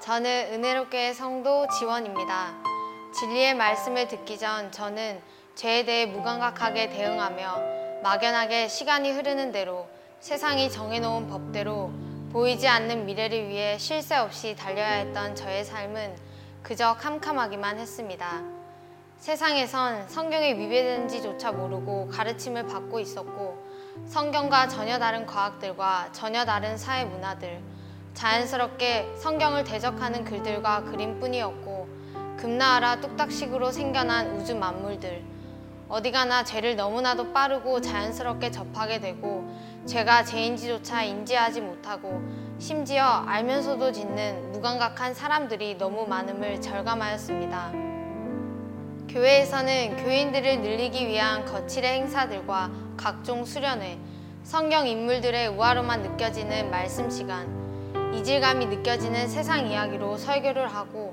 저는 은혜롭교회 성도 지원입니다. 진리의 말씀을 듣기 전 저는 죄에 대해 무감각하게 대응하며 막연하게 시간이 흐르는 대로 세상이 정해놓은 법대로 보이지 않는 미래를 위해 쉴새 없이 달려야 했던 저의 삶은 그저 캄캄하기만 했습니다. 세상에선 성경에 위배되는지조차 모르고 가르침을 받고 있었고 성경과 전혀 다른 과학들과 전혀 다른 사회 문화들 자연스럽게 성경을 대적하는 글들과 그림뿐이었고 금나아라 뚝딱식으로 생겨난 우주 만물들 어디 가나 죄를 너무나도 빠르고 자연스럽게 접하게 되고 죄가 죄인지조차 인지하지 못하고 심지어 알면서도 짓는 무감각한 사람들이 너무 많음을 절감하였습니다. 교회에서는 교인들을 늘리기 위한 거칠의 행사들과 각종 수련회, 성경 인물들의 우화로만 느껴지는 말씀 시간, 이질감이 느껴지는 세상 이야기로 설교를 하고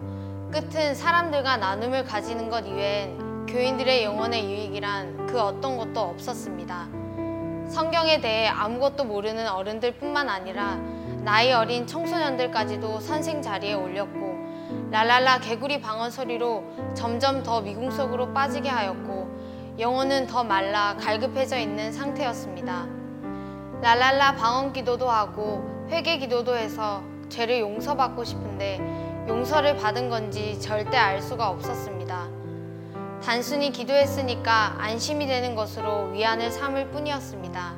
끝은 사람들과 나눔을 가지는 것 이외엔 교인들의 영혼의 유익이란 그 어떤 것도 없었습니다. 성경에 대해 아무것도 모르는 어른들뿐만 아니라 나이 어린 청소년들까지도 선생 자리에 올렸고 랄랄라 개구리 방언 소리로 점점 더 미궁 속으로 빠지게 하였고 영혼은 더 말라 갈급해져 있는 상태였습니다. 랄랄라 방언 기도도 하고 회개 기도도 해서 죄를 용서받고 싶은데 용서를 받은 건지 절대 알 수가 없었습니다. 단순히 기도했으니까 안심이 되는 것으로 위안을 삼을 뿐이었습니다.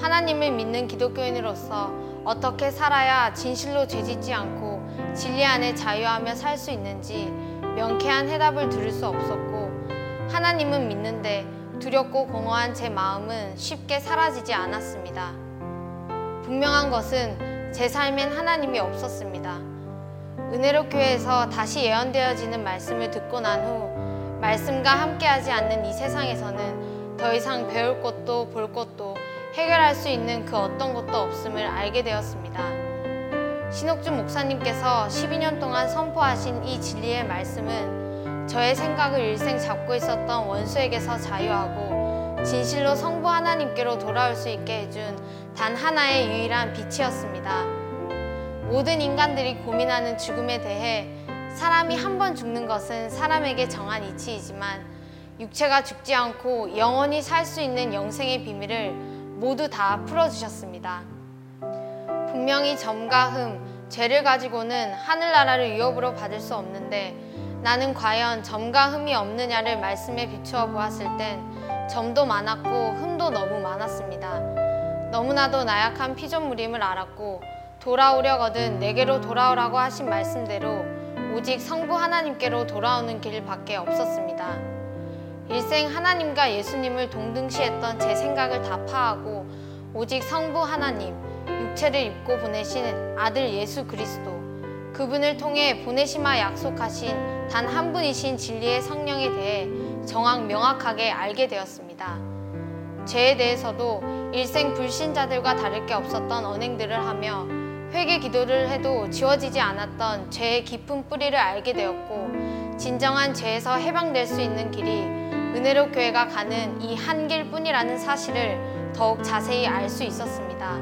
하나님을 믿는 기독교인으로서 어떻게 살아야 진실로 죄짓지 않고 진리 안에 자유하며 살 수 있는지 명쾌한 해답을 들을 수 없었고 하나님은 믿는데 두렵고 공허한 제 마음은 쉽게 사라지지 않았습니다. 분명한 것은 제 삶엔 하나님이 없었습니다. 은혜로 교회에서 다시 예언되어지는 말씀을 듣고 난 후 말씀과 함께하지 않는 이 세상에서는 더 이상 배울 것도 볼 것도 해결할 수 있는 그 어떤 것도 없음을 알게 되었습니다. 신옥준 목사님께서 12년 동안 선포하신 이 진리의 말씀은 저의 생각을 일생 잡고 있었던 원수에게서 자유하고 진실로 성부 하나님께로 돌아올 수 있게 해준 단 하나의 유일한 빛이었습니다. 모든 인간들이 고민하는 죽음에 대해 사람이 한 번 죽는 것은 사람에게 정한 이치이지만 육체가 죽지 않고 영원히 살 수 있는 영생의 비밀을 모두 다 풀어주셨습니다. 분명히 점과 흠, 죄를 가지고는 하늘나라를 위협으로 받을 수 없는데 나는 과연 점과 흠이 없느냐를 말씀에 비추어 보았을 땐 점도 많았고 흠도 너무 많았습니다. 너무나도 나약한 피조물임을 알았고 돌아오려거든 내게로 돌아오라고 하신 말씀대로 오직 성부 하나님께로 돌아오는 길밖에 없었습니다. 일생 하나님과 예수님을 동등시했던 제 생각을 다 파하고 오직 성부 하나님, 육체를 입고 보내신 아들 예수 그리스도, 그분을 통해 보내심하 약속하신 단 한 분이신 진리의 성령에 대해 정확 명확하게 알게 되었습니다. 죄에 대해서도 일생 불신자들과 다를 게 없었던 언행들을 하며 회개 기도를 해도 지워지지 않았던 죄의 깊은 뿌리를 알게 되었고 진정한 죄에서 해방될 수 있는 길이 은혜로 교회가 가는 이 한 길뿐이라는 사실을 더욱 자세히 알 수 있었습니다.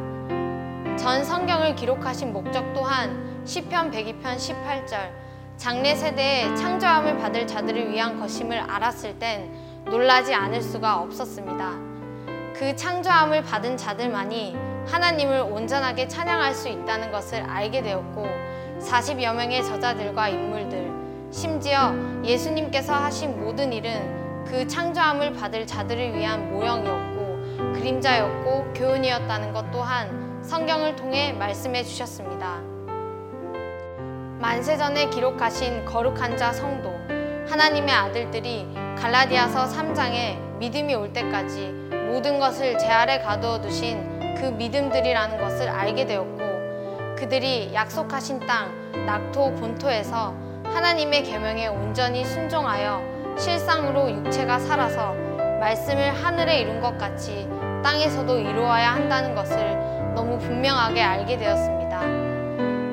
전 성경을 기록하신 목적 또한 시편 102편 18절 장래 세대에 창조함을 받을 자들을 위한 것임을 알았을 땐 놀라지 않을 수가 없었습니다. 그 창조함을 받은 자들만이 하나님을 온전하게 찬양할 수 있다는 것을 알게 되었고 40여 명의 저자들과 인물들 심지어 예수님께서 하신 모든 일은 그 창조함을 받을 자들을 위한 모형이었고 그림자였고 교훈이었다는 것 또한 성경을 통해 말씀해 주셨습니다. 만세전에 기록하신 거룩한 자 성도 하나님의 아들들이 갈라디아서 3장에 믿음이 올 때까지 모든 것을 제 아래 가두어 두신 그 믿음들이라는 것을 알게 되었고 그들이 약속하신 땅 낙토 본토에서 하나님의 계명에 온전히 순종하여 실상으로 육체가 살아서 말씀을 하늘에 이룬 것 같이 땅에서도 이루어야 한다는 것을 너무 분명하게 알게 되었습니다.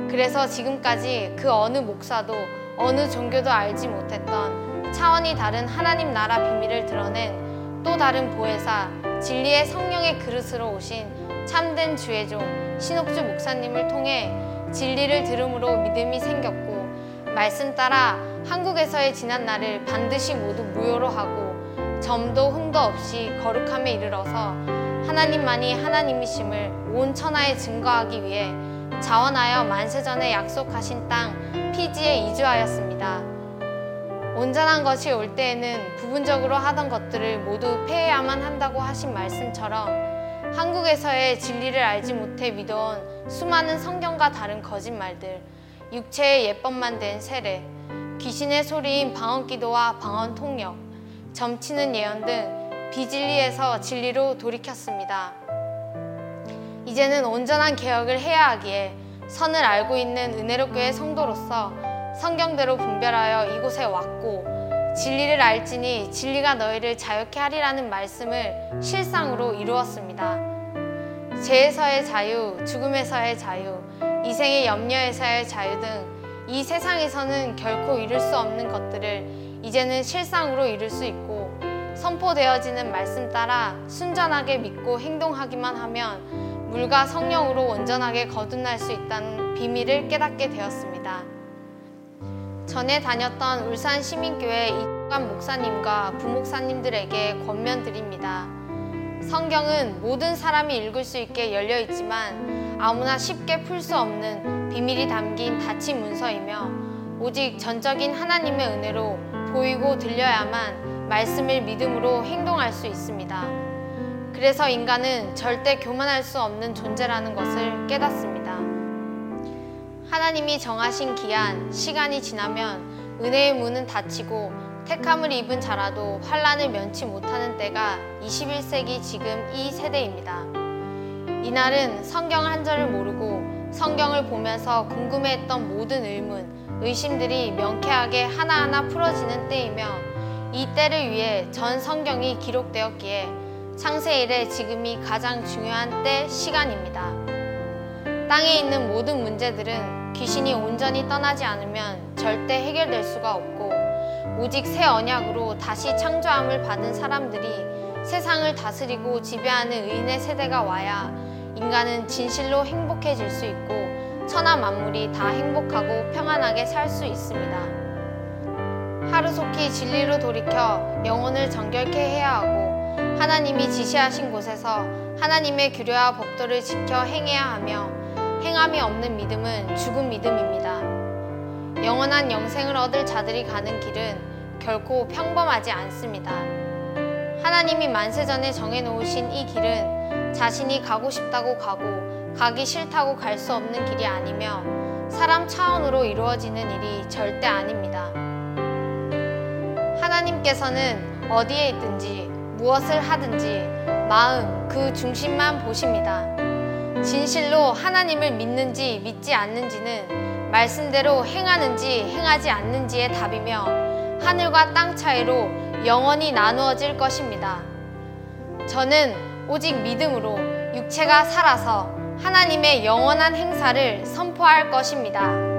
그래서 지금까지 그 어느 목사도 어느 종교도 알지 못했던 차원이 다른 하나님 나라 비밀을 드러낸 또 다른 보혜사 진리의 성령의 그릇으로 오신 참된 주의 종 신옥주 목사님을 통해 진리를 들음으로 믿음이 생겼고 말씀 따라 한국에서의 지난 날을 반드시 모두 무효로 하고 점도 흠도 없이 거룩함에 이르러서 하나님만이 하나님이심을 온 천하에 증거하기 위해 자원하여 만세전에 약속하신 땅 피지에 이주하였습니다. 온전한 것이 올 때에는 부분적으로 하던 것들을 모두 폐해야만 한다고 하신 말씀처럼 한국에서의 진리를 알지 못해 믿어온 수많은 성경과 다른 거짓말들, 육체의 예법만 된 세례, 귀신의 소리인 방언기도와 방언 통역, 점치는 예언 등 비진리에서 진리로 돌이켰습니다. 이제는 온전한 개혁을 해야 하기에 선을 알고 있는 은혜로교회 성도로서 성경대로 분별하여 이곳에 왔고 진리를 알지니 진리가 너희를 자유케 하리라는 말씀을 실상으로 이루었습니다. 죄에서의 자유, 죽음에서의 자유, 이생의 염려에서의 자유 등 이 세상에서는 결코 이룰 수 없는 것들을 이제는 실상으로 이룰 수 있고 선포되어지는 말씀 따라 순전하게 믿고 행동하기만 하면 물과 성령으로 온전하게 거듭날 수 있다는 비밀을 깨닫게 되었습니다. 전에 다녔던 울산 시민교회 이주관 목사님과 부목사님들에게 권면드립니다. 성경은 모든 사람이 읽을 수 있게 열려 있지만 아무나 쉽게 풀 수 없는 비밀이 담긴 닫힌 문서이며 오직 전적인 하나님의 은혜로 보이고 들려야만 말씀을 믿음으로 행동할 수 있습니다. 그래서 인간은 절대 교만할 수 없는 존재라는 것을 깨닫습니다. 하나님이 정하신 기한, 시간이 지나면 은혜의 문은 닫히고 택함을 입은 자라도 환란을 면치 못하는 때가 21세기 지금 이 세대입니다. 이날은 성경 한 절을 모르고 성경을 보면서 궁금해했던 모든 의문, 의심들이 명쾌하게 하나하나 풀어지는 때이며 이 때를 위해 전 성경이 기록되었기에 창세 일에 지금이 가장 중요한 때 시간입니다. 땅에 있는 모든 문제들은 귀신이 온전히 떠나지 않으면 절대 해결될 수가 없고 오직 새 언약으로 다시 창조함을 받은 사람들이 세상을 다스리고 지배하는 의인의 세대가 와야 인간은 진실로 행복해질 수 있고 천하 만물이 다 행복하고 평안하게 살 수 있습니다. 하루속히 진리로 돌이켜 영혼을 정결케 해야 하고 하나님이 지시하신 곳에서 하나님의 규례와 법도를 지켜 행해야 하며 행함이 없는 믿음은 죽은 믿음입니다. 영원한 영생을 얻을 자들이 가는 길은 결코 평범하지 않습니다. 하나님이 만세전에 정해놓으신 이 길은 자신이 가고 싶다고 가고 가기 싫다고 갈 수 없는 길이 아니며 사람 차원으로 이루어지는 일이 절대 아닙니다. 하나님께서는 어디에 있든지 무엇을 하든지 마음 그 중심만 보십니다. 진실로 하나님을 믿는지 믿지 않는지는 말씀대로 행하는지 행하지 않는지의 답이며 하늘과 땅 차이로 영원히 나누어질 것입니다. 저는 오직 믿음으로 육체가 살아서 하나님의 영원한 행사를 선포할 것입니다.